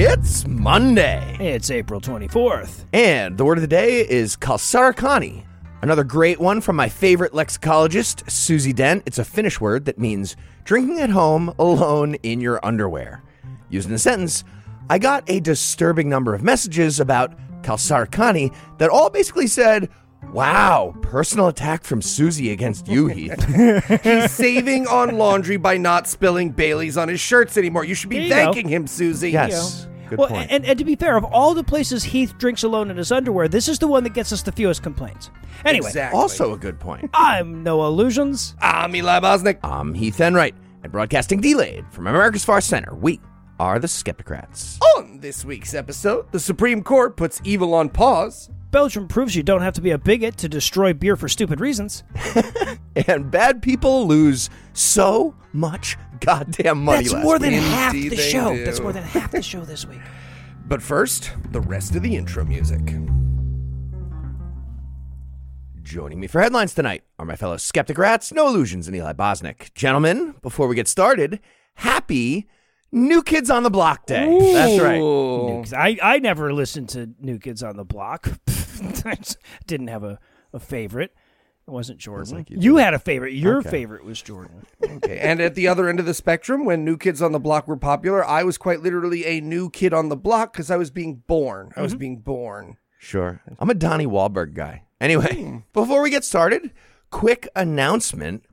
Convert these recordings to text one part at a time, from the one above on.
It's Monday. It's April 24th. And the word of the day is kalsarikännit. Another great one from my favorite lexicologist, Susie Dent. It's a Finnish word that means drinking at home alone in your underwear. Used in a sentence, I got a disturbing number of messages about kalsarikännit that all basically said, Wow, personal attack from Susie against you, Heath. He's saving on laundry by not spilling Bailey's on his shirts anymore. You should There be you go. thanking him, Susie. yes. Good well, point. And, and to be fair, of all the places Heath drinks alone in his underwear, this is the one that gets us the fewest complaints. Anyway, Exactly. also a good point. I'm no Illusions. I'm Eli Bosnick. I'm Heath Enright, and broadcasting delayed from America's Far Center, we are the Skepticrats. On this week's episode, the Supreme Court puts evil on pause. Belgium proves you don't have to be a bigot to destroy beer for stupid reasons. And bad people lose so much goddamn money That's more than week. half the show. do. That's more than half the show this week. But first, the rest of the intro music. Joining me for headlines tonight are my fellow skeptic rats, Noah Lugeons, and Eli Bosnick. Gentlemen, before we get started, happy New Kids on the Block Day. That's right. Ooh. I, I never listened to New Kids on the Block. I didn't have a, a favorite. It wasn't Jordan. like you you had a favorite. Your Okay. favorite was Jordan. Okay. And at the other end of the spectrum, when New Kids on the Block were popular, I was quite literally a new kid on the block because I was being born. I was mm-hmm. being born. Sure. I'm a Donnie Wahlberg guy. Anyway, hmm. before we get started, quick announcement.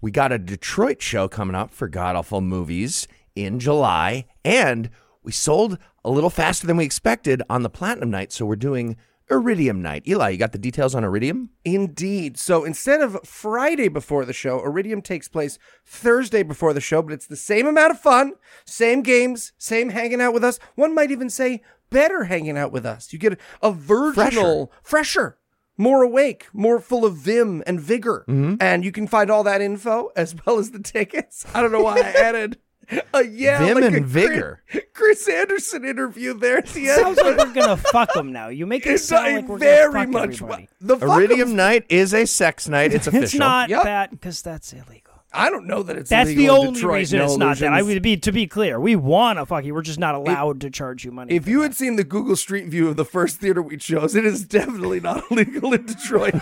We got a Detroit show coming up for God Awful Movies in July, and we sold a little faster than we expected on the Platinum Night, so we're doing Iridium Night. Eli, you got the details on Iridium? Indeed. So instead of Friday before the show, Iridium takes place Thursday before the show, but it's the same amount of fun, same games, same hanging out with us. One might even say better hanging out with us. You get a virginal, fresher, more awake, more full of vim and vigor. Mm-hmm. And you can find all that info as well as the tickets. I don't know why I added a yeah, Vim like and a vigor. Chris Anderson interview there at the end. Sounds like we're gonna fuck them now. You make it sound like we're very gonna fuck much. everybody. The fuck Iridium 'ems- Night is a sex night. It's official. It's not Yep. that because that's illegal. I don't know that it's That's the illegal in only Detroit, reason no it's not that. I illusions. would be to be clear. We want to fuck you. We're just not allowed to charge you money. If you had seen the Google Street View of the first theater we chose, it is definitely not illegal in Detroit.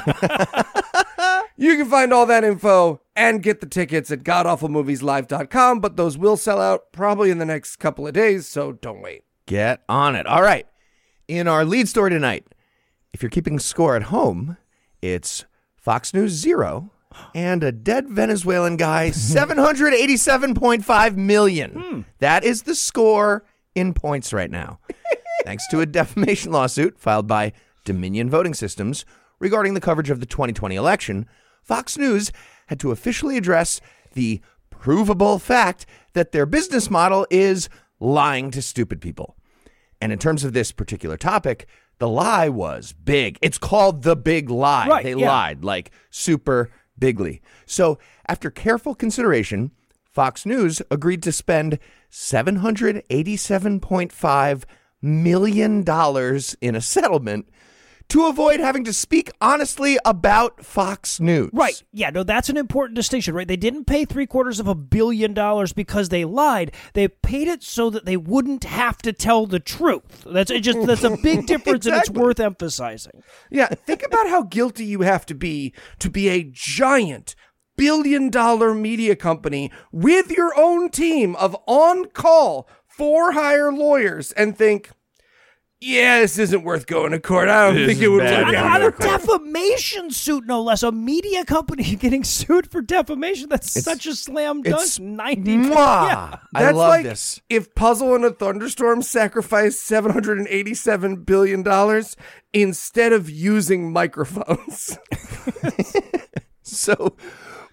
You can find all that info and get the tickets at godawfulmovieslive.com, but those will sell out probably in the next couple of days, so don't wait. Get on it. All right. In our lead story tonight, if you're keeping score at home, it's Fox News zero and a dead Venezuelan guy, 787.5 million. Hmm. That is the score in points right now. Thanks to a defamation lawsuit filed by Dominion Voting Systems regarding the coverage of the 2020 election, Fox News had to officially address the provable fact that their business model is lying to stupid people. And in terms of this particular topic, the lie was big. It's called the big lie. Right, they yeah. lied like super bigly. So, after careful consideration, Fox News agreed to spend $787.5 million in a settlement to avoid having to speak honestly about Fox News. Right. Yeah, no, that's an important distinction, right? They didn't pay three quarters of a billion dollars because they lied. They paid it so that they wouldn't have to tell the truth. That's it just that's a big difference and it's worth emphasizing. Yeah, think about how guilty you have to be to be a giant billion dollar media company with your own team of on call for hire lawyers and think, yeah, this isn't worth going to court. I don't This think is it would bad. work On, out. on a defamation suit, no less. A media company getting sued for defamation. That's such a slam dunk. it's 90 Mwah. Yeah. I That's love like this. if Puzzle and a Thunderstorm sacrificed seven hundred and eighty-seven billion dollars instead of using microphones. So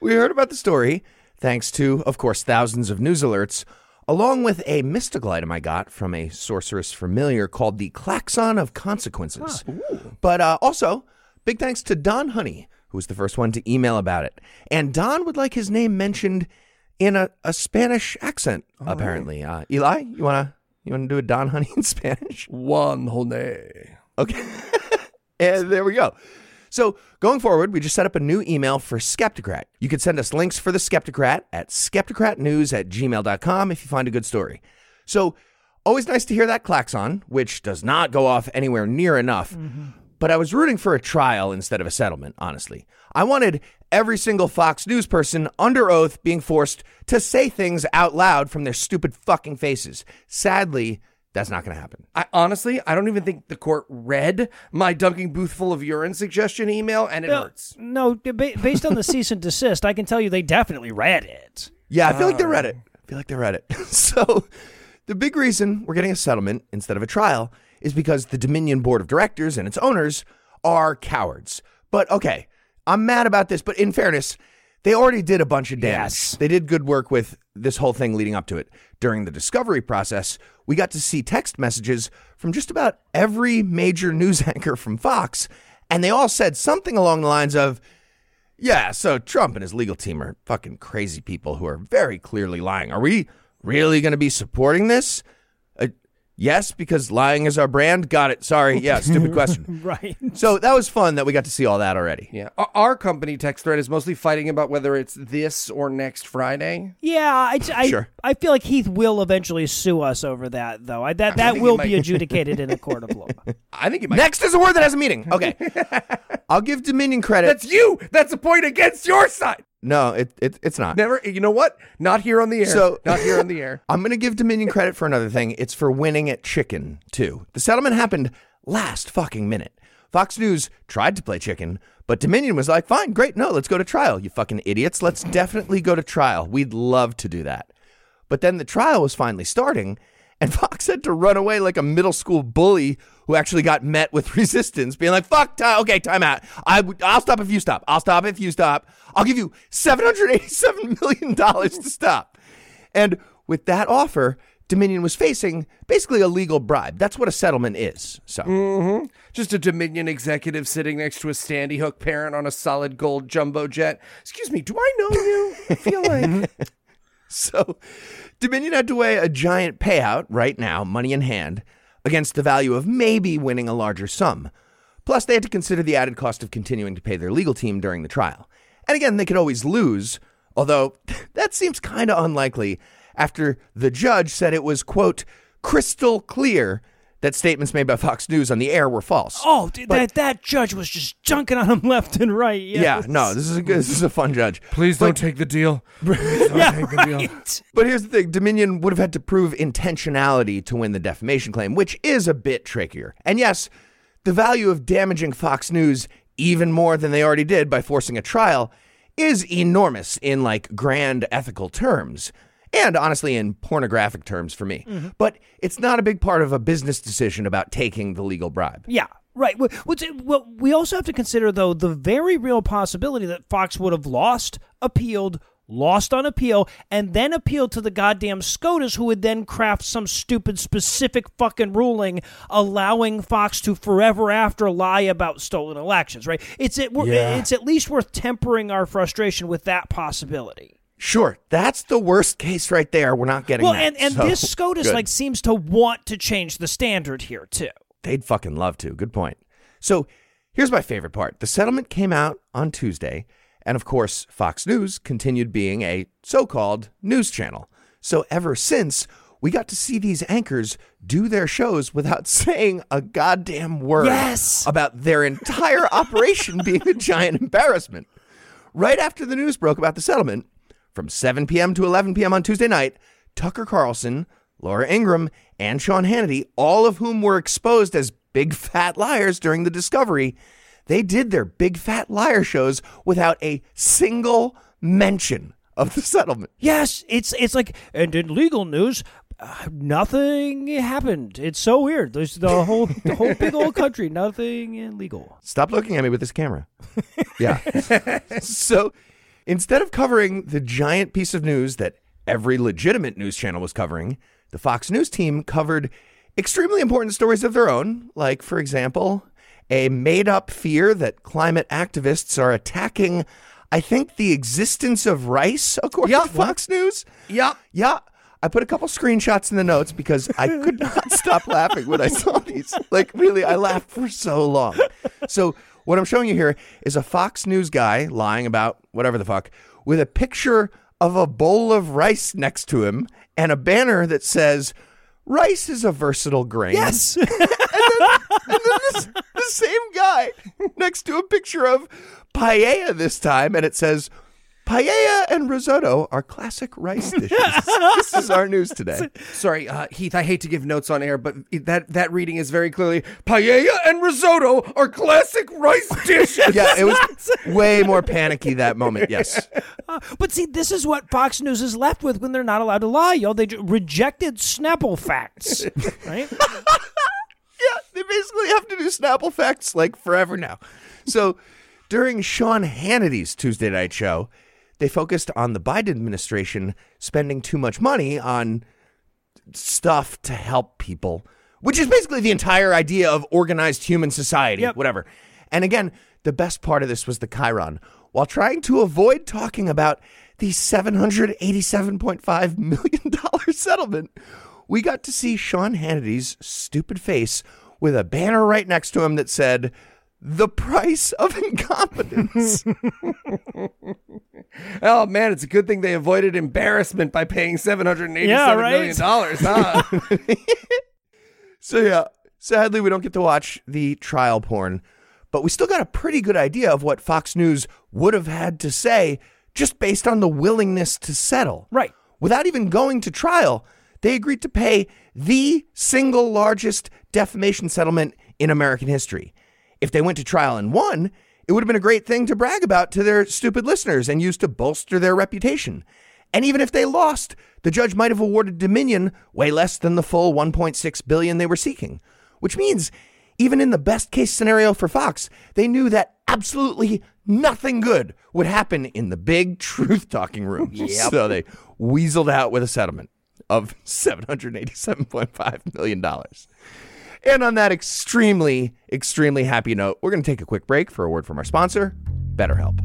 we heard about the story thanks to, of course, thousands of news alerts, along with a mystical item I got from a sorceress familiar called the Klaxon of Consequences. But uh, also, big thanks to Don Honey, who was the first one to email about it. And Don would like his name mentioned in a, a Spanish accent, apparently. Uh, Eli, you wanna you wanna do a Don Honey in Spanish? Juan Jone. Okay. and there we go. So going forward, we just set up a new email for Skepticrat. You can send us links for the Skepticrat at skepticratnews at gmail.com if you find a good story. So Always nice to hear that klaxon, which does not go off anywhere near enough. Mm-hmm. But I was rooting for a trial instead of a settlement, honestly. I wanted every single Fox News person under oath being forced to say things out loud from their stupid fucking faces. Sadly, that's not going to happen. I honestly, I don't even think the court read my dunking booth full of urine suggestion email, and it No, hurts. no, based on the cease and desist, I can tell you they definitely read it. Yeah, I feel like they read it. Ah. I feel like they read it. so, the big reason we're getting a settlement instead of a trial is because the Dominion board of directors and its owners are cowards. But okay, I'm mad about this, but in fairness, they already did a bunch of damage. Yes. They did good work with this whole thing leading up to it. During the discovery process, we got to see text messages from just about every major news anchor from Fox, and they all said something along the lines of, yeah, so Trump and his legal team are fucking crazy people who are very clearly lying. Are we really going to be supporting this? Yes, because lying is our brand. Got it. Sorry. Yeah, stupid question. Right. So that was fun that we got to see all that already. Yeah, our, our company text thread is mostly fighting about whether it's this or next Friday. Yeah, I, I, Sure. I feel like Heath will eventually sue us over that, though. I, that that think he will might. be adjudicated in a court of law. I think it might. Next is a word that has a meaning. Okay. I'll give Dominion credit. That's you. That's a point against your side. No, it, it, it's not. Never. You know what? Not here on the air. So- not here on the air. I'm going to give Dominion credit for another thing. It's for winning at chicken, too. The settlement happened last fucking minute. Fox News tried to play chicken, but Dominion was like, fine, great, no, let's go to trial, you fucking idiots. Let's definitely go to trial. We'd love to do that. But then the trial was finally starting, and Fox had to run away like a middle school bully who actually got met with resistance, being like, fuck, okay, time out. I, w- I'll stop if you stop. I'll stop if you stop. I'll give you $787 million to stop. And with that offer, Dominion was facing basically a legal bribe. That's what a settlement is. So, mm-hmm. Just a Dominion executive sitting next to a Sandy Hook parent on a solid gold jumbo jet. Excuse me, do I know you? I feel like so Dominion had to weigh a giant payout right now, money in hand, against the value of maybe winning a larger sum. Plus, they had to consider the added cost of continuing to pay their legal team during the trial. And again, they could always lose, although that seems kind of unlikely after the judge said it was, quote, crystal clear that statements made by Fox News on the air were false. Oh, dude, that that judge was just junking on him left and right. Yeah, no, this is a good, this is a fun judge. please don't take the deal. Don't Yeah, take the deal. But here's the thing Dominion would have had to prove intentionality to win the defamation claim, which is a bit trickier. And yes, the value of damaging Fox News even more than they already did by forcing a trial is enormous in like grand ethical terms. And honestly, in pornographic terms for me. Mm-hmm. But it's not a big part of a business decision about taking the legal bribe. Yeah, right. Well, we also have to consider, though, the very real possibility that Fox would have lost, appealed, lost on appeal, and then appealed to the goddamn SCOTUS, who would then craft some stupid specific fucking ruling allowing Fox to forever after lie about stolen elections. Right? It's it, Yeah. it's at least worth tempering our frustration with that possibility. Sure, that's the worst case right there. We're not getting Well, that. and and So, this SCOTUS good. like seems to want to change the standard here too. They'd fucking love to. Good point. So here's my favorite part the settlement came out on Tuesday, and of course, Fox News continued being a so called news channel. So ever since, we got to see these anchors do their shows without saying a goddamn word Yes. about their entire operation being a giant embarrassment. Right after the news broke about the settlement, from 7 p.m. to 11 p.m. on Tuesday night, Tucker Carlson, Laura Ingraham, and Sean Hannity, all of whom were exposed as big fat liars during the discovery, they did their big fat liar shows without a single mention of the settlement. Yes, it's it's like and in legal news, uh, nothing happened. It's so weird. There's the whole the whole big old country, nothing illegal. Stop looking at me with this camera. Yeah. so instead of covering the giant piece of news that every legitimate news channel was covering, the Fox News team covered extremely important stories of their own, like, for example, a made up fear that climate activists are attacking, I think, the existence of rice, according Yeah, to Fox News. Yeah. Yeah. I put a couple screenshots in the notes because I could not stop laughing when I saw these. Like, really, I laughed for so long. So, what I'm showing you here is a Fox News guy lying about whatever the fuck with a picture of a bowl of rice next to him and a banner that says, rice is a versatile grain. Yes. and then this, the same guy next to a picture of paella this time, and it says, Paella and risotto are classic rice dishes. this is our news today. Sorry, uh, Heath. I hate to give notes on air, but that that reading is very clearly paella and risotto are classic rice dishes. Yeah, it was way more panicky that moment. Yes. Uh, but see, this is what Fox News is left with when they're not allowed to lie, y'all. They rejected Snapple facts, right? Yeah, they basically have to do Snapple facts like forever now. So during Sean Hannity's Tuesday night show, they focused on the Biden administration spending too much money on stuff to help people, which is basically the entire idea of organized human society, Yep. whatever. And again, the best part of this was the chyron. While trying to avoid talking about the $787.5 million settlement, we got to see Sean Hannity's stupid face with a banner right next to him that said, The price of incompetence. Oh man, it's a good thing they avoided embarrassment by paying seven hundred and Yeah, eighty-seven right? million dollars. Huh? So yeah, sadly we don't get to watch the trial porn, but we still got a pretty good idea of what Fox News would have had to say just based on the willingness to settle. Right. Without even going to trial, they agreed to pay the single largest defamation settlement in American history. If they went to trial and won, it would have been a great thing to brag about to their stupid listeners and use to bolster their reputation. And even if they lost, the judge might have awarded Dominion way less than the full 1.6 billion they were seeking, which means even in the best case scenario for Fox, they knew that absolutely nothing good would happen in the big truth talking room. So they weaseled out with a settlement of $787.5 million. And on that extremely, extremely happy note, we're going to take a quick break for a word from our sponsor, BetterHelp.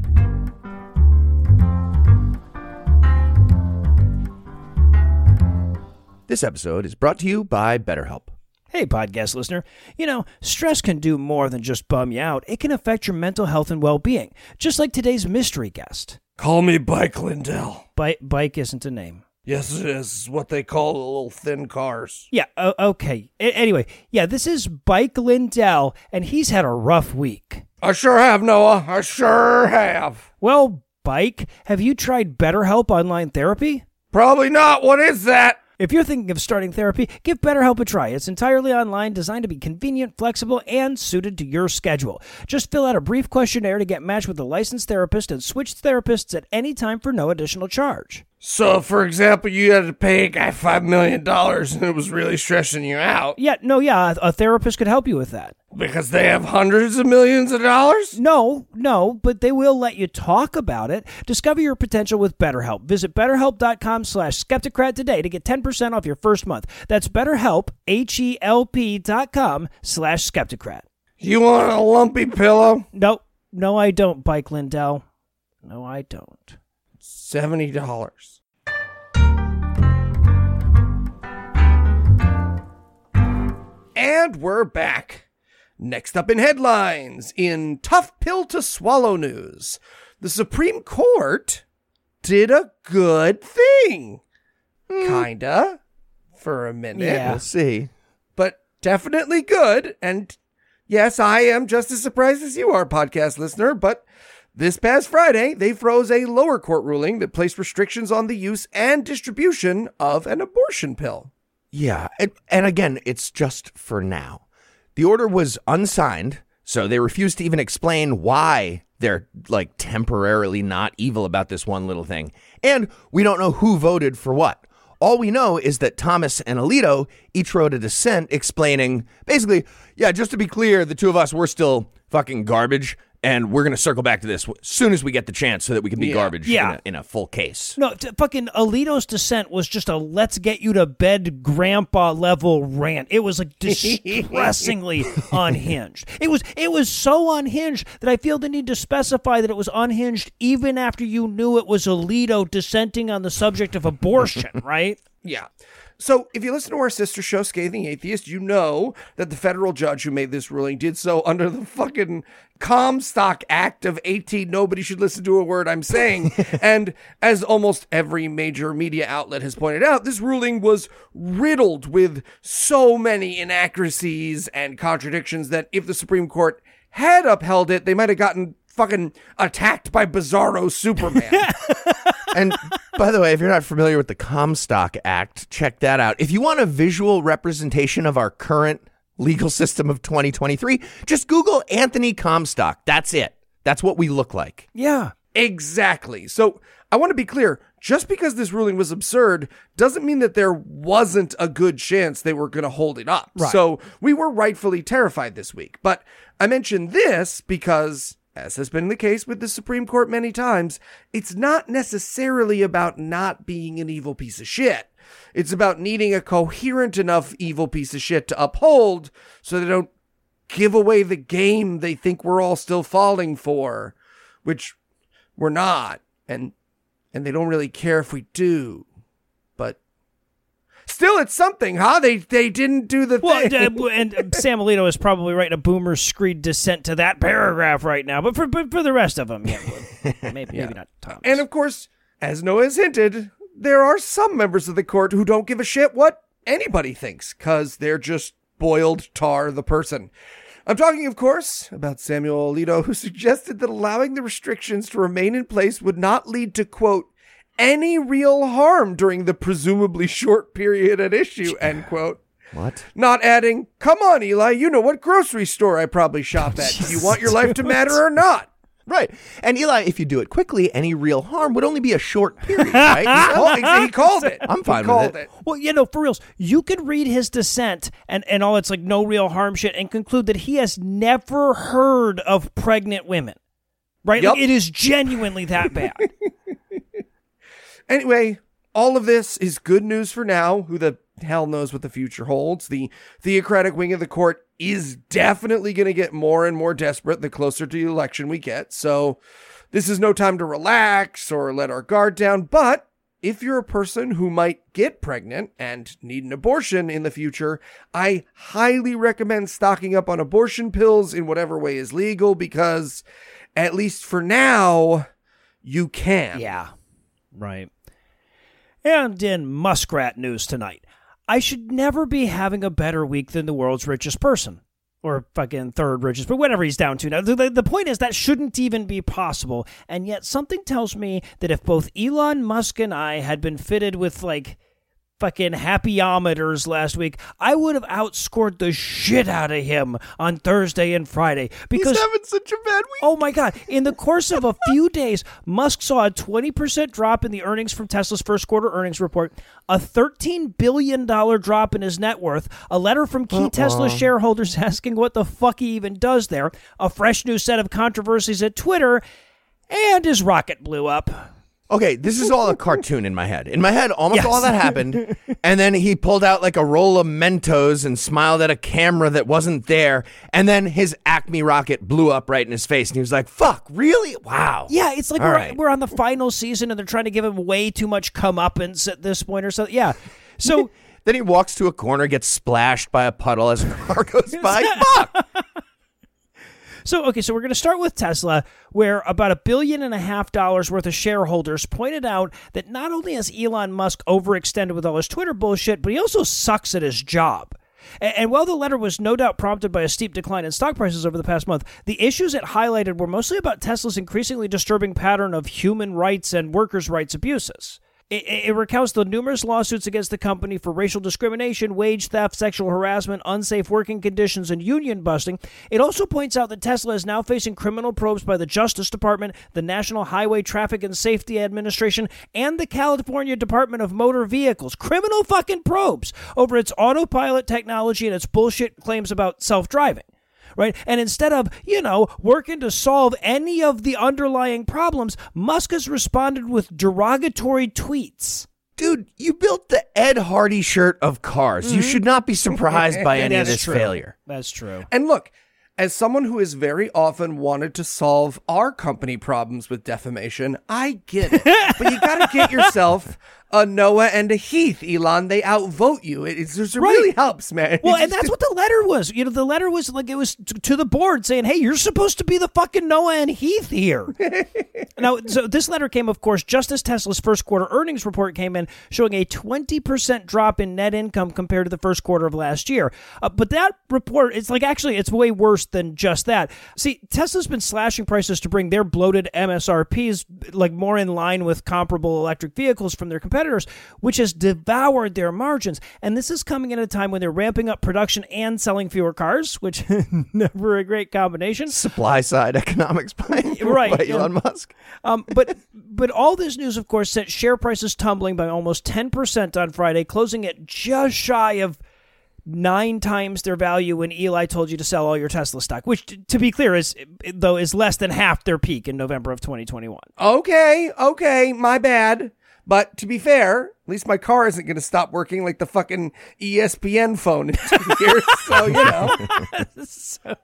This episode is brought to you by BetterHelp. Hey, podcast listener. You know, stress can do more than just bum you out, it can affect your mental health and well being, just like today's mystery guest. Call me Bike Lindell. Bike, bike isn't a name. Yes, it is. What they call the little thin cars. Yeah, uh, okay. A- anyway, yeah, this is Bike Lindell, and he's had a rough week. I sure have, Noah. I sure have. Well, Bike, have you tried BetterHelp Online Therapy? Probably not. What is that? If you're thinking of starting therapy, give BetterHelp a try. It's entirely online, designed to be convenient, flexible, and suited to your schedule. Just fill out a brief questionnaire to get matched with a licensed therapist and switch therapists at any time for no additional charge. So, for example, you had to pay a guy $5 million and it was really stressing you out Yeah, no, yeah, a, a therapist could help you with that. because they have hundreds of millions of dollars? No, no, but they will let you talk about it. Discover your potential with BetterHelp. Visit betterhelp.com slash skepticrat today to get 10% off your first month. That's betterhelp, H-E-L-P dot com slash skepticrat. You want a lumpy pillow? No, no, I don't, Bike Lindell. No, I don't. $70. And we're back. Next up in headlines, in tough pill to swallow news, the Supreme Court did a good thing. Hmm. Kinda. For a minute. Yeah. We'll see. But definitely good. And yes, I am just as surprised as you are, podcast listener. But this past Friday, they froze a lower court ruling that placed restrictions on the use and distribution of an abortion pill. Yeah, and, and again, it's just for now. The order was unsigned, so they refused to even explain why they're like temporarily not evil about this one little thing. And we don't know who voted for what. All we know is that Thomas and Alito each wrote a dissent explaining basically, yeah, just to be clear, the two of us, we're still fucking garbage, and we're going to circle back to this as soon as we get the chance so that we can be Yeah. garbage Yeah. In, a, in a full case. No, t- fucking Alito's dissent was just a let's get you to bed grandpa level rant. It was like distressingly unhinged. It was it was so unhinged that I feel the need to specify that it was unhinged even after you knew it was Alito dissenting on the subject of abortion, right? Yeah. So, if you listen to our sister show, Scathing Atheist, you know that the federal judge who made this ruling did so under the fucking Comstock Act of 18. Nobody should listen to a word I'm saying. and as almost every major media outlet has pointed out, this ruling was riddled with so many inaccuracies and contradictions that if the Supreme Court had upheld it, they might have gotten fucking attacked by Bizarro Superman. And by the way, if you're not familiar with the Comstock Act, check that out. If you want a visual representation of our current legal system of 2023, just Google Anthony Comstock. That's it. That's what we look like. Yeah. Exactly. So I want to be clear just because this ruling was absurd doesn't mean that there wasn't a good chance they were going to hold it up. Right. So we were rightfully terrified this week. But I mention this because, as has been the case with the Supreme Court many times, it's not necessarily about not being an evil piece of shit. It's about needing a coherent enough evil piece of shit to uphold so they don't give away the game they think we're all still falling for, which we're not. And and they don't really care if we do. But still it's something, huh? They they didn't do the Well, thing. uh, and uh, Sam Alito is probably writing a boomer screed dissent to that paragraph right now. But for but for the rest of them, yeah, well, maybe maybe not Thomas. And of course, as Noah has hinted, there are some members of the court who don't give a shit what anybody thinks, because they're just boiled tar the person. I'm talking, of course, about Samuel Alito, who suggested that allowing the restrictions to remain in place would not lead to, quote, any real harm during the presumably short period at issue, end quote. What? Not adding, come on, Eli, you know what grocery store I probably shop at. Do you want your life to matter or not? Right. And Eli, if you do it quickly, any real harm would only be a short period, right? He called, he called it. I'm fine he with called it. it. Well, you know, for reals, you could read his dissent and, and all its like no real harm shit and conclude that he has never heard of pregnant women. Right? Yup. Like, it is genuinely that bad. Anyway, all of this is good news for now. Who the hell knows what the future holds? The theocratic wing of the court is definitely going to get more and more desperate the closer to the election we get. So this is no time to relax or let our guard down. But if you're a person who might get pregnant and need an abortion in the future, I highly recommend stocking up on abortion pills in whatever way is legal because, at least for now, you can. yeah. Right. And in Muskrat news tonight, I should never be having a better week than the world's richest person. Or fucking third richest, but whatever he's down to now. The, the, point is that shouldn't even be possible. And yet something tells me that if both Elon Musk and I had been fitted with like fucking happyometers last week, I would have outscored the shit out of him on Thursday and Friday. Because He's having such a bad week. Oh my God. In the course of a few days, Musk saw a 20% drop in the earnings from Tesla's first quarter earnings report, a $13 billion drop in his net worth, a letter from key Tesla shareholders asking what the fuck he even does there, a fresh new set of controversies at Twitter, and his rocket blew up. Okay, this is all a cartoon in my head. In my head, almost Yes. all that happened, and then he pulled out like a roll of Mentos and smiled at a camera that wasn't there, and then his Acme rocket blew up right in his face, and he was like, "Fuck, really? Wow." Yeah, it's like we're, right. we're on the final season and they're trying to give him way too much comeuppance at this point or so. Yeah. So. Then he walks to a corner, gets splashed by a puddle as a car goes by. Fuck. So okay, so we're going to start with Tesla, where about a billion and a half dollars worth of shareholders pointed out that not only has Elon Musk overextended with all his Twitter bullshit, but he also sucks at his job. And while the letter was no doubt prompted by a steep decline in stock prices over the past month, the issues it highlighted were mostly about Tesla's increasingly disturbing pattern of human rights and workers' rights abuses. It, it recounts the numerous lawsuits against the company for racial discrimination, wage theft, sexual harassment, unsafe working conditions, and union busting. It also points out that Tesla is now facing criminal probes by the Justice Department, the National Highway Traffic and Safety Administration, and the California Department of Motor Vehicles. Criminal fucking probes over its autopilot technology and its bullshit claims about self driving right? And instead of, you know, working to solve any of the underlying problems, Musk has responded with derogatory tweets. Dude, you built the Ed Hardy shirt of cars. You mm-hmm. should not be surprised by any of this true. failure. That's true. And look, as someone who has very often wanted to solve our company problems with defamation, I get it. but you got to get yourself a Noah and a Heath, Elon. They outvote you. It, it really helps, man. Well, and that's what the letter was. You know, the letter was like it was t- to the board saying, "Hey, you're supposed to be the fucking Noah and Heath here." now, so this letter came, of course, just as Tesla's first quarter earnings report came in, showing a 20% drop in net income compared to the first quarter of last year. Uh, but that report, it's like actually, it's way worse than just that. See, Tesla's been slashing prices to bring their bloated MSRPs like more in line with comparable electric vehicles from their competitors, which has devoured their margins. And this is coming at a time when they're ramping up production and selling fewer cars, which never a great combination. Supply side economics by, Right, by. Elon Musk. Um, but but all this news, of course, sent share prices tumbling by almost ten percent on Friday, closing at just shy of nine times their value when Eli told you to sell all your Tesla stock, which, to be clear, is though is less than half their peak in November of 2021. Okay, okay, my bad. But to be fair, at least my car isn't going to stop working like the fucking ESPN phone in two years. So, you know. so,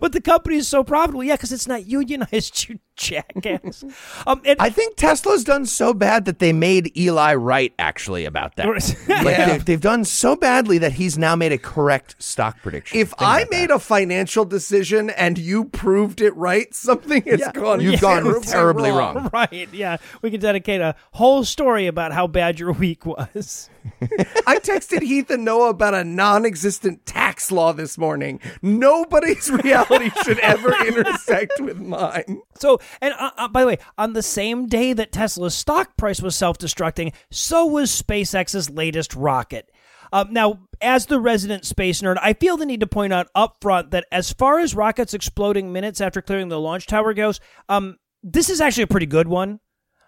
but the company is so profitable, yeah, because it's not unionized, you jackass. um, and, I think Tesla's done so bad that they made Eli right actually about that. Like Yeah. they've, they've done so badly that he's now made a correct stock prediction. If I about made that. a financial decision and you proved it right, something has Yeah, gone you've gone terribly, terribly wrong. right, yeah, we can dedicate a whole story about how bad your week was. I texted Heath and Noah about a non-existent tax law this morning. Nobody's reality should ever intersect with mine. So, and uh, uh, by the way, on the same day that Tesla's stock price was self destructing, so was SpaceX's latest rocket. Um, now, as the resident space nerd, I feel the need to point out up front that as far as rockets exploding minutes after clearing the launch tower goes, um, this is actually a pretty good one.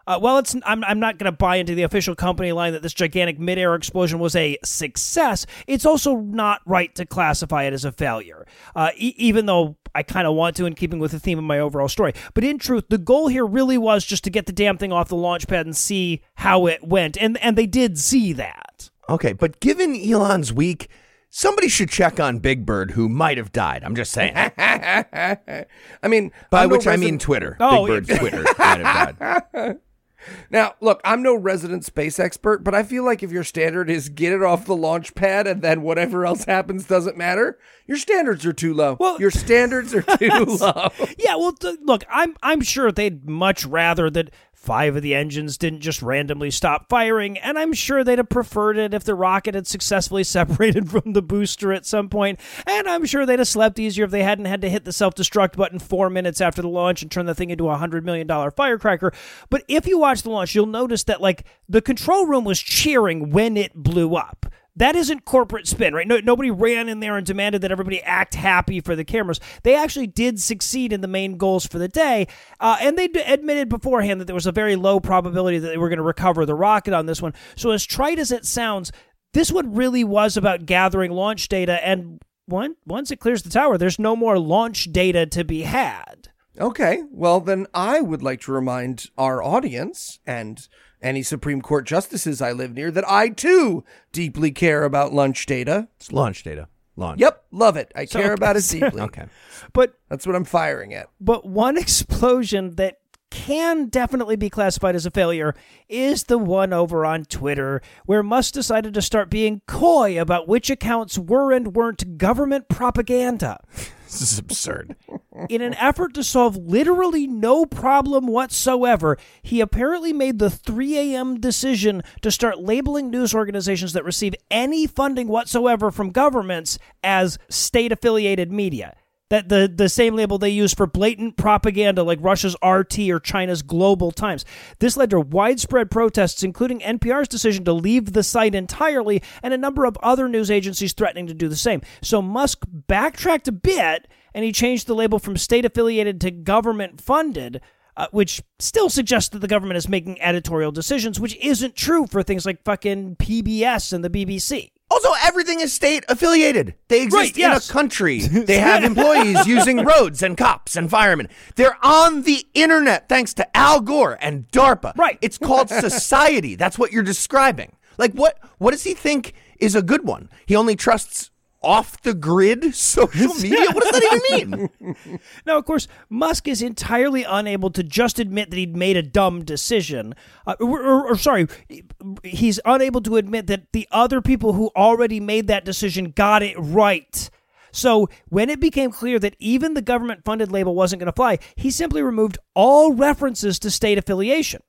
Uh, well, it's I'm, I'm not going to buy into the official company line that this gigantic midair explosion was a success. It's also not right to classify it as a failure, uh, e- even though I kind of want to, in keeping with the theme of my overall story. But in truth, the goal here really was just to get the damn thing off the launch pad and see how it went, and and they did see that. Okay, but given Elon's week, somebody should check on Big Bird, who might have died. I'm just saying. I mean, By I'm no which I mean Twitter. Oh, Big Bird's Twitter might have died. Now, look, I'm no resident space expert, but I feel like if your standard is get it off the launch pad and then whatever else happens doesn't matter, your standards are too low. Well- your standards are too low. Yeah, well, th- look, I'm I'm sure they'd much rather that five of the engines didn't just randomly stop firing, and I'm sure they'd have preferred it if the rocket had successfully separated from the booster at some point, and I'm sure they'd have slept easier if they hadn't had to hit the self-destruct button four minutes after the launch and turn the thing into a hundred million dollar firecracker. But if you watch the launch, you'll notice that like the control room was cheering when it blew up. That isn't corporate spin, right? No, nobody ran in there and demanded that everybody act happy for the cameras. They actually did succeed in the main goals for the day, uh, and they d- admitted beforehand that there was a very low probability that they were going to recover the rocket on this one. So, as trite as it sounds, this one really was about gathering launch data, and one, once it clears the tower, there's no more launch data to be had. Okay, well, then I would like to remind our audience and any Supreme Court justices I live near that I too deeply care about lunch data. It's launch data. Launch. Yep, love it. I care about it deeply. Okay. But That's what I'm firing at. But one explosion that can definitely be classified as a failure is the one over on Twitter, where Musk decided to start being coy about which accounts were and weren't government propaganda. This is absurd. In an effort to solve literally no problem whatsoever, he apparently made the 3 a.m. decision to start labeling news organizations that receive any funding whatsoever from governments as state affiliated media. That the, the same label they use for blatant propaganda like Russia's RT or China's Global Times. This led to widespread protests, including NPR's decision to leave the site entirely and a number of other news agencies threatening to do the same. So Musk backtracked a bit and he changed the label from state affiliated to government funded. Uh, which still suggests that the government is making editorial decisions, which isn't true for things like fucking PBS and the BBC. Also, everything is state affiliated. They exist Right, yes. in a country. They have employees using roads and cops and firemen. They're on the internet thanks to Al Gore and DARPA. Right. It's called society. That's what you're describing. Like what what does he think is a good one? He only trusts off the grid social media? What does that even mean? Now, of course, Musk is entirely unable to just admit that he'd made a dumb decision. Uh, or, or- or, sorry, he's unable to admit that the other people who already made that decision got it right. So, when it became clear that even the government funded label wasn't going to fly, he simply removed all references to state affiliation.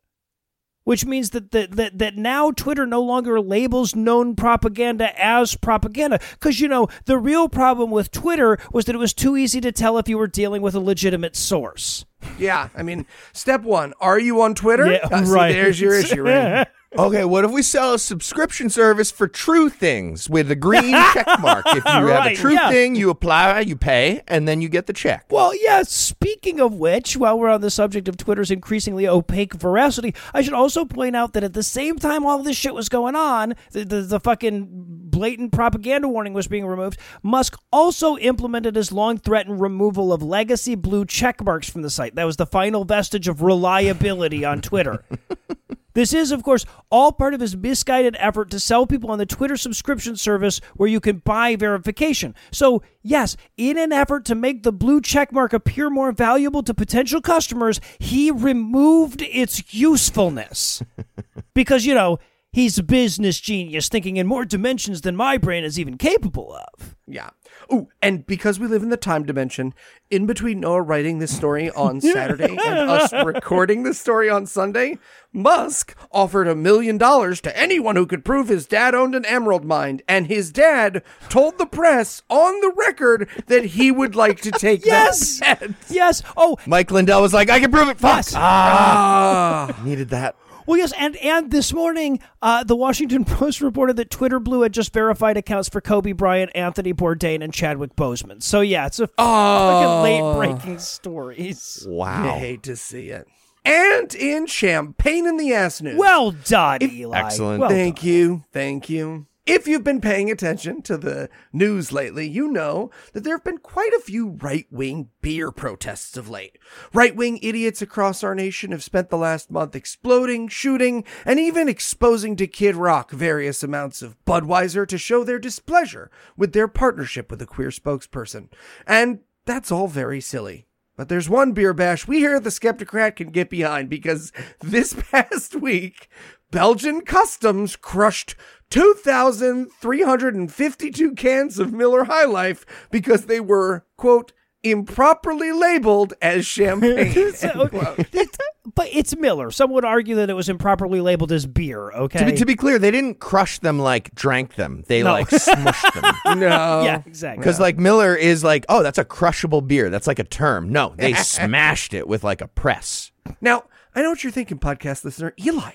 Which means that, that, that, that now Twitter no longer labels known propaganda as propaganda. Because, you know, the real problem with Twitter was that it was too easy to tell if you were dealing with a legitimate source. Yeah, I mean, step one: Are you on Twitter? Yeah, Uh, see, right. there's your issue, right? Okay, what if we sell a subscription service for true things with a green check mark? If you have a Right, true yeah. thing, you apply, you pay, and then you get the check. Well, yeah, speaking of which, while we're on the subject of Twitter's increasingly opaque veracity, I should also point out that at the same time all this shit was going on, the, the, the fucking blatant propaganda warning was being removed, Musk also implemented his long threatened removal of legacy blue check marks from the site. That was the final vestige of reliability on Twitter. This is, of course, all part of his misguided effort to sell people on the Twitter subscription service where you can buy verification. So, yes, in an effort to make the blue checkmark appear more valuable to potential customers, he removed its usefulness. because, you know, he's a business genius thinking in more dimensions than my brain is even capable of. Yeah. Ooh, and because we live in the time dimension, in between Noah writing this story on Saturday and us recording this story on Sunday, Musk offered a million dollars to anyone who could prove his dad owned an emerald mine, and his dad told the press on the record that he would like to take Yes! that bet. Yes. Oh, Mike Lindell was like, I can prove it. Fox. Yes. Ah, needed that. Well, yes, and and this morning, uh, the Washington Post reported that Twitter Blue had just verified accounts for Kobe Bryant, Anthony Bourdain, and Chadwick Boseman. So yeah, it's a fucking late breaking stories. I Wow. hate to see it. And in champagne in the ass news. Well done, Eli. Excellent. Well Thank done. you. Thank you. If you've been paying attention to the news lately, you know that there have been quite a few right wing beer protests of late. Right wing idiots across our nation have spent the last month exploding, shooting, and even exposing to Kid Rock various amounts of Budweiser to show their displeasure with their partnership with a queer spokesperson. And that's all very silly. But there's one beer bash we here at the Skepticrat can get behind because this past week, Belgian Customs crushed 2,352 cans of Miller High Life because they were, quote, improperly labeled as champagne. So, end quote. it- but it's Miller. Some would argue that it was improperly labeled as beer. Okay. To be, to be clear, they didn't crush them like drank them. They No. like smushed them. no. yeah, exactly. Because like Miller is like, oh, that's a crushable beer. That's like a term. No, they smashed it with like a press. Now, I know what you're thinking, podcast listener. Eli,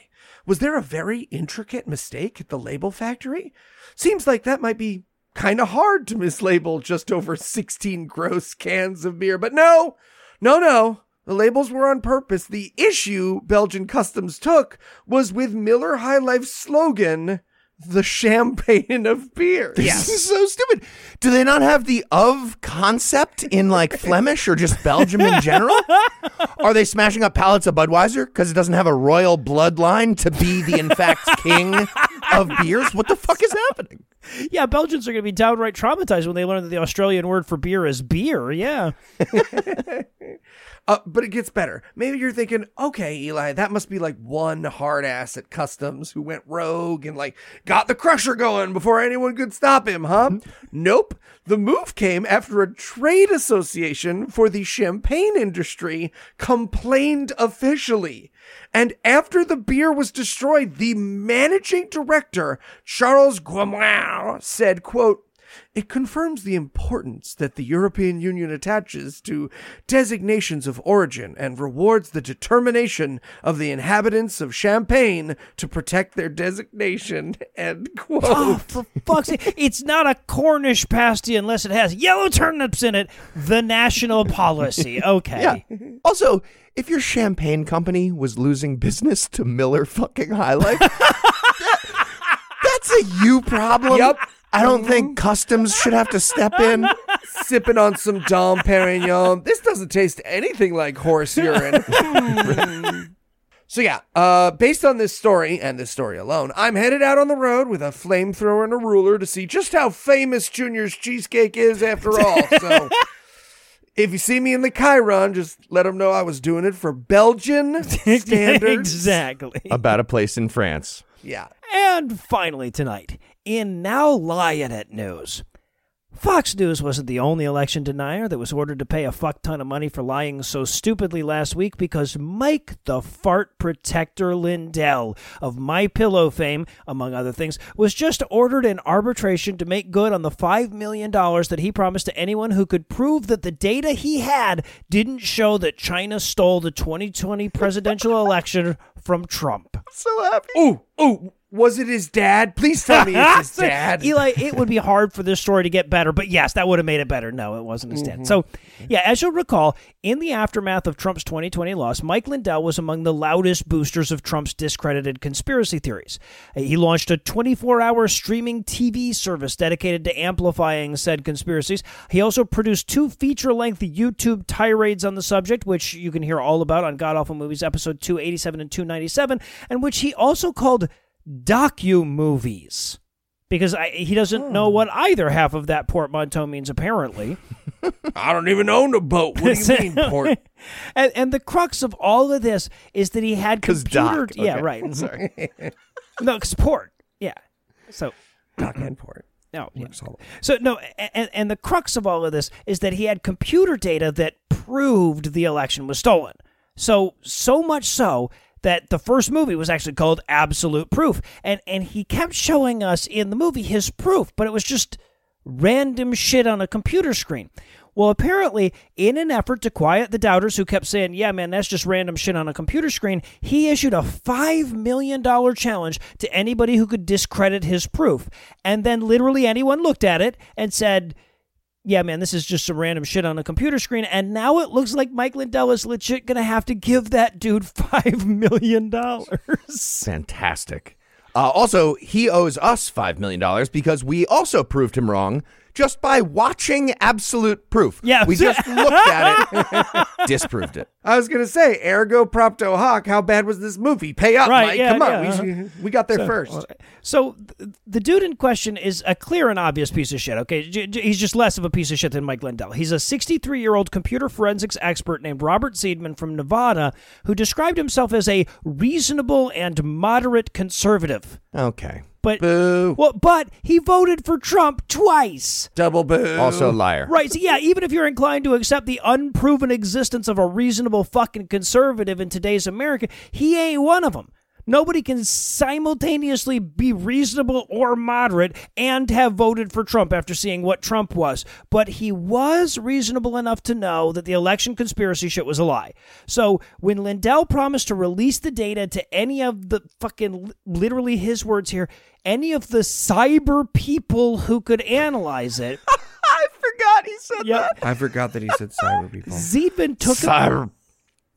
was there a very intricate mistake at the label factory? Seems like that might be kind of hard to mislabel just over 16 gross cans of beer. But no, no, no. The labels were on purpose. The issue Belgian Customs took was with Miller High Life's slogan, the champagne of beer. This is so stupid. Do they not have the of concept in like Flemish or just Belgium in general? Are they smashing up pallets of Budweiser because it doesn't have a royal bloodline to be the in fact king of beers? What the fuck is happening? yeah, Belgians are going to be downright traumatized when they learn that the Australian word for beer is beer. Yeah. Uh, but it gets better. Maybe you're thinking, okay, Eli, that must be like one hard ass at customs who went rogue and like got the crusher going before anyone could stop him, huh? nope. The move came after a trade association for the champagne industry complained officially. And after the beer was destroyed, the managing director, Charles Goemaere, said, quote, it confirms the importance that the European Union attaches to designations of origin and rewards the determination of the inhabitants of Champagne to protect their designation. End quote. Oh, for fuck's sake. It's not a Cornish pasty unless it has yellow turnips in it. The national policy. Okay. Yeah. Also, if your champagne company was losing business to Miller fucking High Life, that- that's a you problem. Yep. I don't think customs should have to step in. Sipping on some Dom Perignon. This doesn't taste anything like horse urine. So yeah, uh, based on this story and this story alone, I'm headed out on the road with a flamethrower and a ruler to see just how famous Junior's cheesecake is after all. So if you see me in the chyron, just let them know I was doing it for Belgian standards. exactly. About a place in France. Yeah. And finally, tonight, in Now Lie It It news. Fox News wasn't the only election denier that was ordered to pay a fuck ton of money for lying so stupidly last week because Mike the Fart Protector Lindell of My Pillow fame, among other things, was just ordered in arbitration to make good on the $5 million that he promised to anyone who could prove that the data he had didn't show that China stole the 2020 presidential election from Trump. So happy. Ooh, ooh. Was it his dad? Please tell me it's his dad. Eli, it would be hard for this story to get better, but yes, that would have made it better. No, it wasn't his dad. Mm-hmm. So, yeah, as you'll recall, in the aftermath of Trump's 2020 loss, Mike Lindell was among the loudest boosters of Trump's discredited conspiracy theories. He launched a 24 hour streaming TV service dedicated to amplifying said conspiracies. He also produced two feature length YouTube tirades on the subject, which you can hear all about on God Awful Movies episode 287 and 297, and which he also called docu movies because I, he doesn't hmm. know what either half of that portmanteau means apparently I don't even own a boat. What do you mean, port? and, and the crux of all of this is that he had computer doc. yeah Okay. right Sorry. no 'cause port yeah so Dock and port. no yeah. So no and, and the crux of all of this is that he had computer data that proved the election was stolen so so much so that the first movie was actually called absolute proof. And and he kept showing us in the movie his proof but it was just random shit on a computer screen. Well apparently in an effort to quiet the doubters who kept saying yeah man that's just random shit on a computer screen he issued a $5 million challenge to anybody who could discredit his proof. And then literally anyone looked at it and said yeah, man, this is just some random shit on a computer screen. And now it looks like Mike Lindell is legit going to have to give that dude $5 million. Fantastic. Uh, also, he owes us $5 million because we also proved him wrong just by watching absolute proof. Yeah. We just looked at it, disproved it. I was gonna say, ergo propter hoc. How bad was this movie? Pay up, Right, Mike. yeah, Come on, yeah, we, uh-huh. we got there first. So th- the dude in question is a clear and obvious piece of shit. Okay, he's just less of a piece of shit than Mike Lindell. He's a 63 year old computer forensics expert named Robert Zeidman from Nevada who described himself as a reasonable and moderate conservative. Okay. But Boo. well, but he voted for Trump twice. Double boo. Also a liar. Right. So yeah, even if you're inclined to accept the unproven existence of a reasonable fucking conservative in today's America, he ain't one of them. Nobody can simultaneously be reasonable or moderate and have voted for Trump after seeing what Trump was. But he was reasonable enough to know that the election conspiracy shit was a lie. So when Lindell promised to release the data to any of the fucking, literally his words here, any of the cyber people who could analyze it, I forgot he said yeah, I forgot that he said cyber people. Zeidman took him. Cyber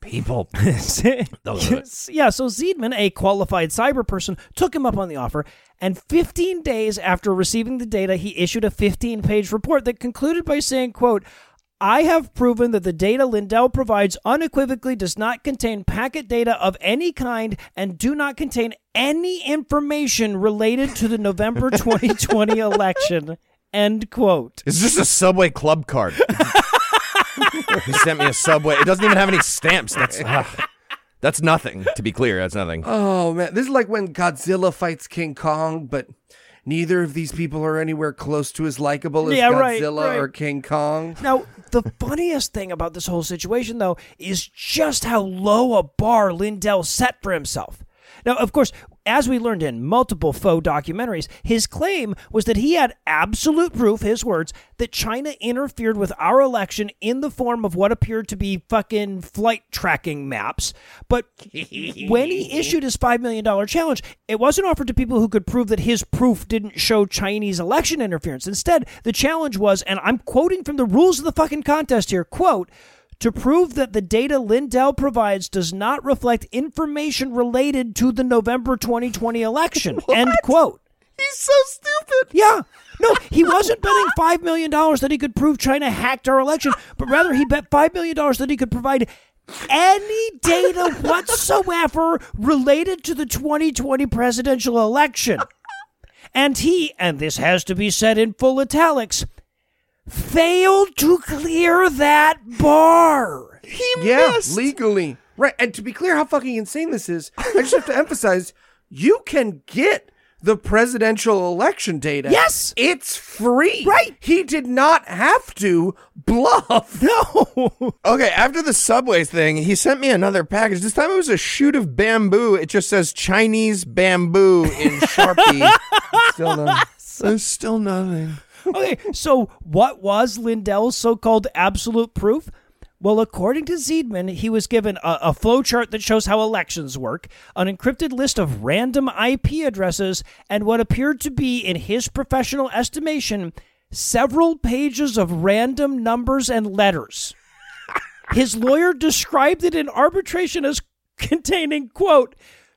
people. yeah, so Zeidman, a qualified cyber person, took him up on the offer, and 15 days after receiving the data, he issued a 15-page report that concluded by saying, quote, I have proven that the data Lindell provides unequivocally does not contain packet data of any kind and do not contain any information related to the November 2020 election. End quote. Is this a Subway club card. he sent me a Subway. It doesn't even have any stamps. That's ah. that's nothing. To be clear, that's nothing. Oh man, this is like when Godzilla fights King Kong, but neither of these people are anywhere close to as likable as Yeah, right, Godzilla right. or King Kong. Now, the funniest thing about this whole situation, though, is just how low a bar Lindell set for himself. Now, of course, as we learned in multiple faux documentaries, his claim was that he had absolute proof, his words, that China interfered with our election in the form of what appeared to be fucking flight tracking maps. But when he issued his $5 million challenge, it wasn't offered to people who could prove that his proof didn't show Chinese election interference. Instead, the challenge was, and I'm quoting from the rules of the fucking contest here, quote, to prove that the data Lindell provides does not reflect information related to the November 2020 election. End quote. He's so stupid. Yeah. No, he wasn't betting $5 million that he could prove China hacked our election, but rather he bet $5 million that he could provide any data whatsoever related to the 2020 presidential election. And he, and this has to be said in full italics, failed to clear that bar. He Yeah, missed. legally. Right. And to be clear how fucking insane this is, I just have to emphasize you can get the presidential election data. Yes. It's free. Right. He did not have to bluff. No. Okay, after the subways thing, he sent me another package. This time it was a shoot of bamboo. It just says Chinese bamboo in Sharpie. Still no. There's still nothing. Okay, so what was Lindell's so-called absolute proof? Well, according to Zeidman, he was given a, a flowchart that shows how elections work, an encrypted list of random IP addresses, and what appeared to be, in his professional estimation, several pages of random numbers and letters. His lawyer described it in arbitration as containing, quote,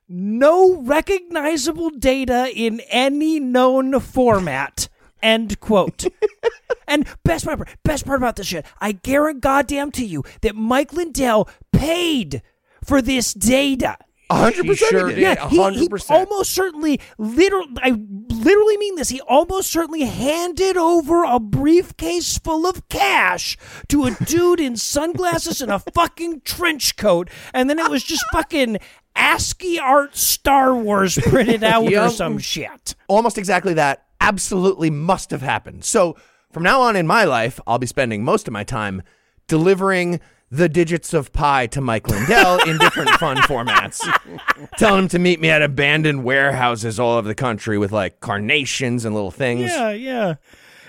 no recognizable data in any known format. End quote. and best part, best part about this shit, I guarantee goddamn to you that Mike Lindell paid for this data. A hundred He percent. sure he did. did. Yeah, he, he 100%. almost certainly, literally, I literally mean this. He almost certainly handed over a briefcase full of cash to a dude in sunglasses and a fucking trench coat, and then it was just fucking ASCII art Star Wars printed out or some shit. Almost exactly that. Absolutely must have happened. So from now on in my life, I'll be spending most of my time delivering the digits of pi to Mike Lindell in different fun formats. Telling him to meet me at abandoned warehouses all over the country with like carnations and little things. Yeah, yeah.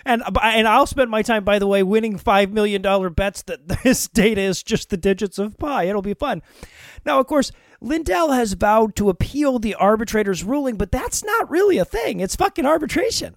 And and I'll spend my time, by the way, winning five million dollar bets that this data is just the digits of pi. It'll be fun. Now, of course, Lindell has vowed to appeal the arbitrator's ruling, but that's not really a thing. It's fucking arbitration.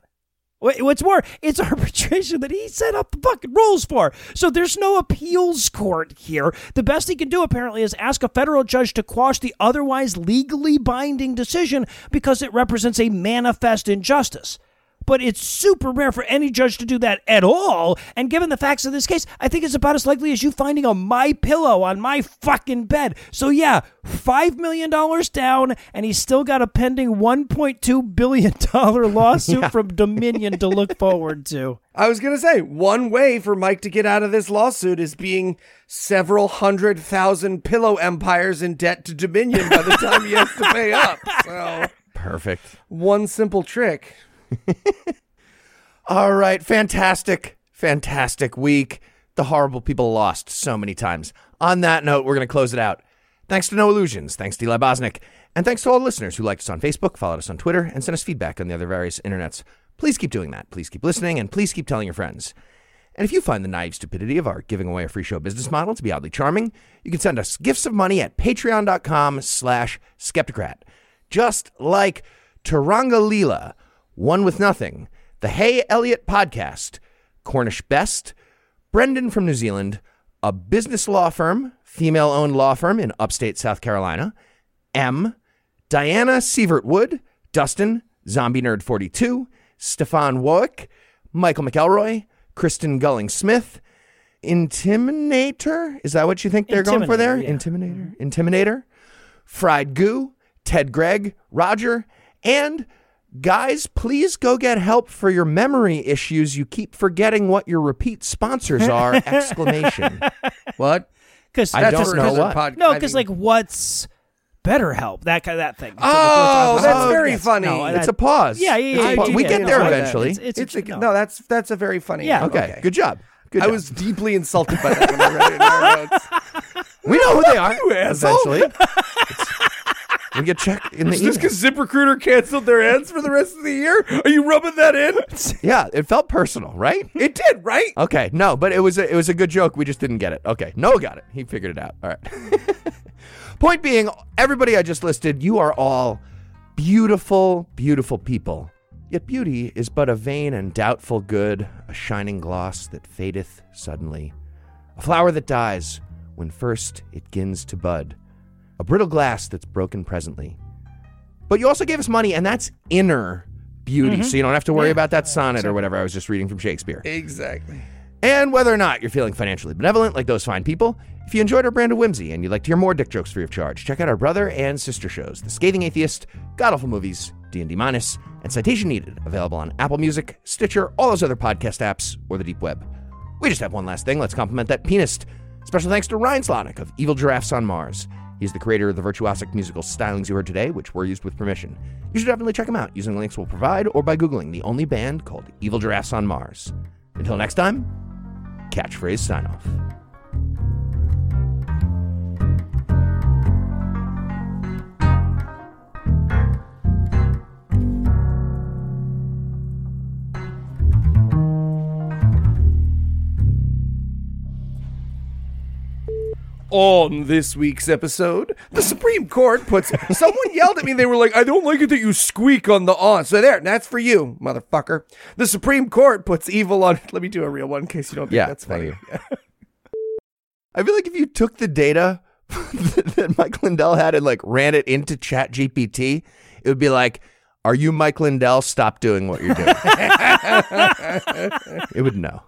What's more, it's arbitration that he set up the fucking rules for. So there's no appeals court here. The best he can do, apparently, is ask a federal judge to quash the otherwise legally binding decision because it represents a manifest injustice. But it's super rare for any judge to do that at all. And given the facts of this case, I think it's about as likely as you finding a MyPillow on my fucking bed. So yeah, five million dollars down, and he's still got a pending one point two billion dollar lawsuit from Dominion to look forward to. I was gonna say one way for Mike to get out of this lawsuit is being several hundred thousand pillow empires in debt to Dominion by the time he has to pay up. So Perfect. one simple trick. All right, fantastic, fantastic week. The horrible people lost so many times. On that note, we're going to close it out. Thanks to Noah Lugeons, thanks to Eli Bosnick, and thanks to all listeners who liked us on Facebook, followed us on Twitter, and sent us feedback on the other various internets. Please keep doing that. Please keep listening, and please keep telling your friends. And if you find the naive stupidity of our giving away a free show business model to be oddly charming, you can send us gifts of money at patreon.com slash skepticrat. Just like Taranga Leela, One With Nothing, the Hey Elliott Podcast, Cornish Best, Brendan from New Zealand, a business law firm, female owned law firm in upstate South Carolina, M, Diana Sievert Wood, Dustin, Zombie Nerd 42, Stefan Woick, Michael McElroy, Kristen Gulling Smith, Intimidator. Is that what you think they're going for there? Intimidator, Intimidator. Mm-hmm. Intimidator. Fried Goo, Ted Gregg, Roger, and guys, please go get help for your memory issues. You keep forgetting what your repeat sponsors are! Exclamation. What? Because I don't just know 'cause what. pod- no, I because mean- like what's BetterHelp? That kind of that thing. Oh, that's Oh, very yes. funny. No, It's that- a pause. Yeah, yeah, yeah. pause. yeah, we get yeah, there yeah. eventually. It's, it's, It's a, no. no. That's that's a very funny. Yeah. okay. Good job. Good I job. was deeply insulted by that when I read it in our notes. We know who they are. asshole. eventually. We get checked in the Is this email. because ZipRecruiter canceled their ads for the rest of the year? Are you rubbing that in? Yeah, it felt personal, right? It did, right? Okay, no, but it was a, it was a good joke. We just didn't get it. Okay, Noah got it. He figured it out. All right. Point being, everybody I just listed, you are all beautiful, beautiful people. Yet beauty is but a vain and doubtful good, a shining gloss that fadeth suddenly, a flower that dies when first it gins to bud, a brittle glass that's broken presently. But you also gave us money, and that's inner beauty, mm-hmm. so you don't have to worry about that sonnet or whatever I was just reading from Shakespeare. Exactly. And whether or not you're feeling financially benevolent like those fine people, if you enjoyed our brand of whimsy and you'd like to hear more dick jokes free of charge, check out our brother and sister shows, The Scathing Atheist, God Awful Movies, D&D Minus, and Citation Needed, available on Apple Music, Stitcher, all those other podcast apps, or the deep web. We just have one last thing. Let's compliment that pianist. Special thanks to Ryan Slotnick of Evil Giraffes on Mars. He's the creator of the virtuosic musical stylings you heard today, which were used with permission. You should definitely check him out using the links we'll provide or by Googling the only band called Evil Giraffes on Mars. Until next time, catchphrase sign off. On this week's episode, the Supreme Court puts. Someone yelled at me. They were like, "I don't like it that you squeak on the on." So there, that's for you, motherfucker. The Supreme Court puts evil on. Let me do a real one in case you don't think Yeah, that's funny. I feel like if you took the data that Mike Lindell had and like ran it into Chat GPT, it would be like, Are you Mike Lindell? Stop doing what you're doing. it would know.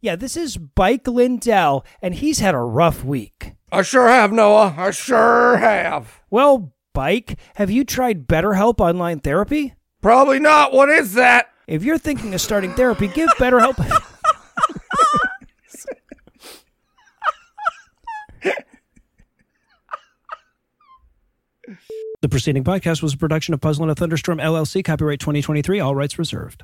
Yeah, this is Bike Lindell, and he's had a rough week. I sure have, Noah. I sure have. Well, Bike, have you tried BetterHelp Online Therapy? Probably not. What is that? If you're thinking of starting therapy, give BetterHelp. the preceding podcast was a production of Puzzle in a Thunderstorm LLC, copyright 2023, all rights reserved.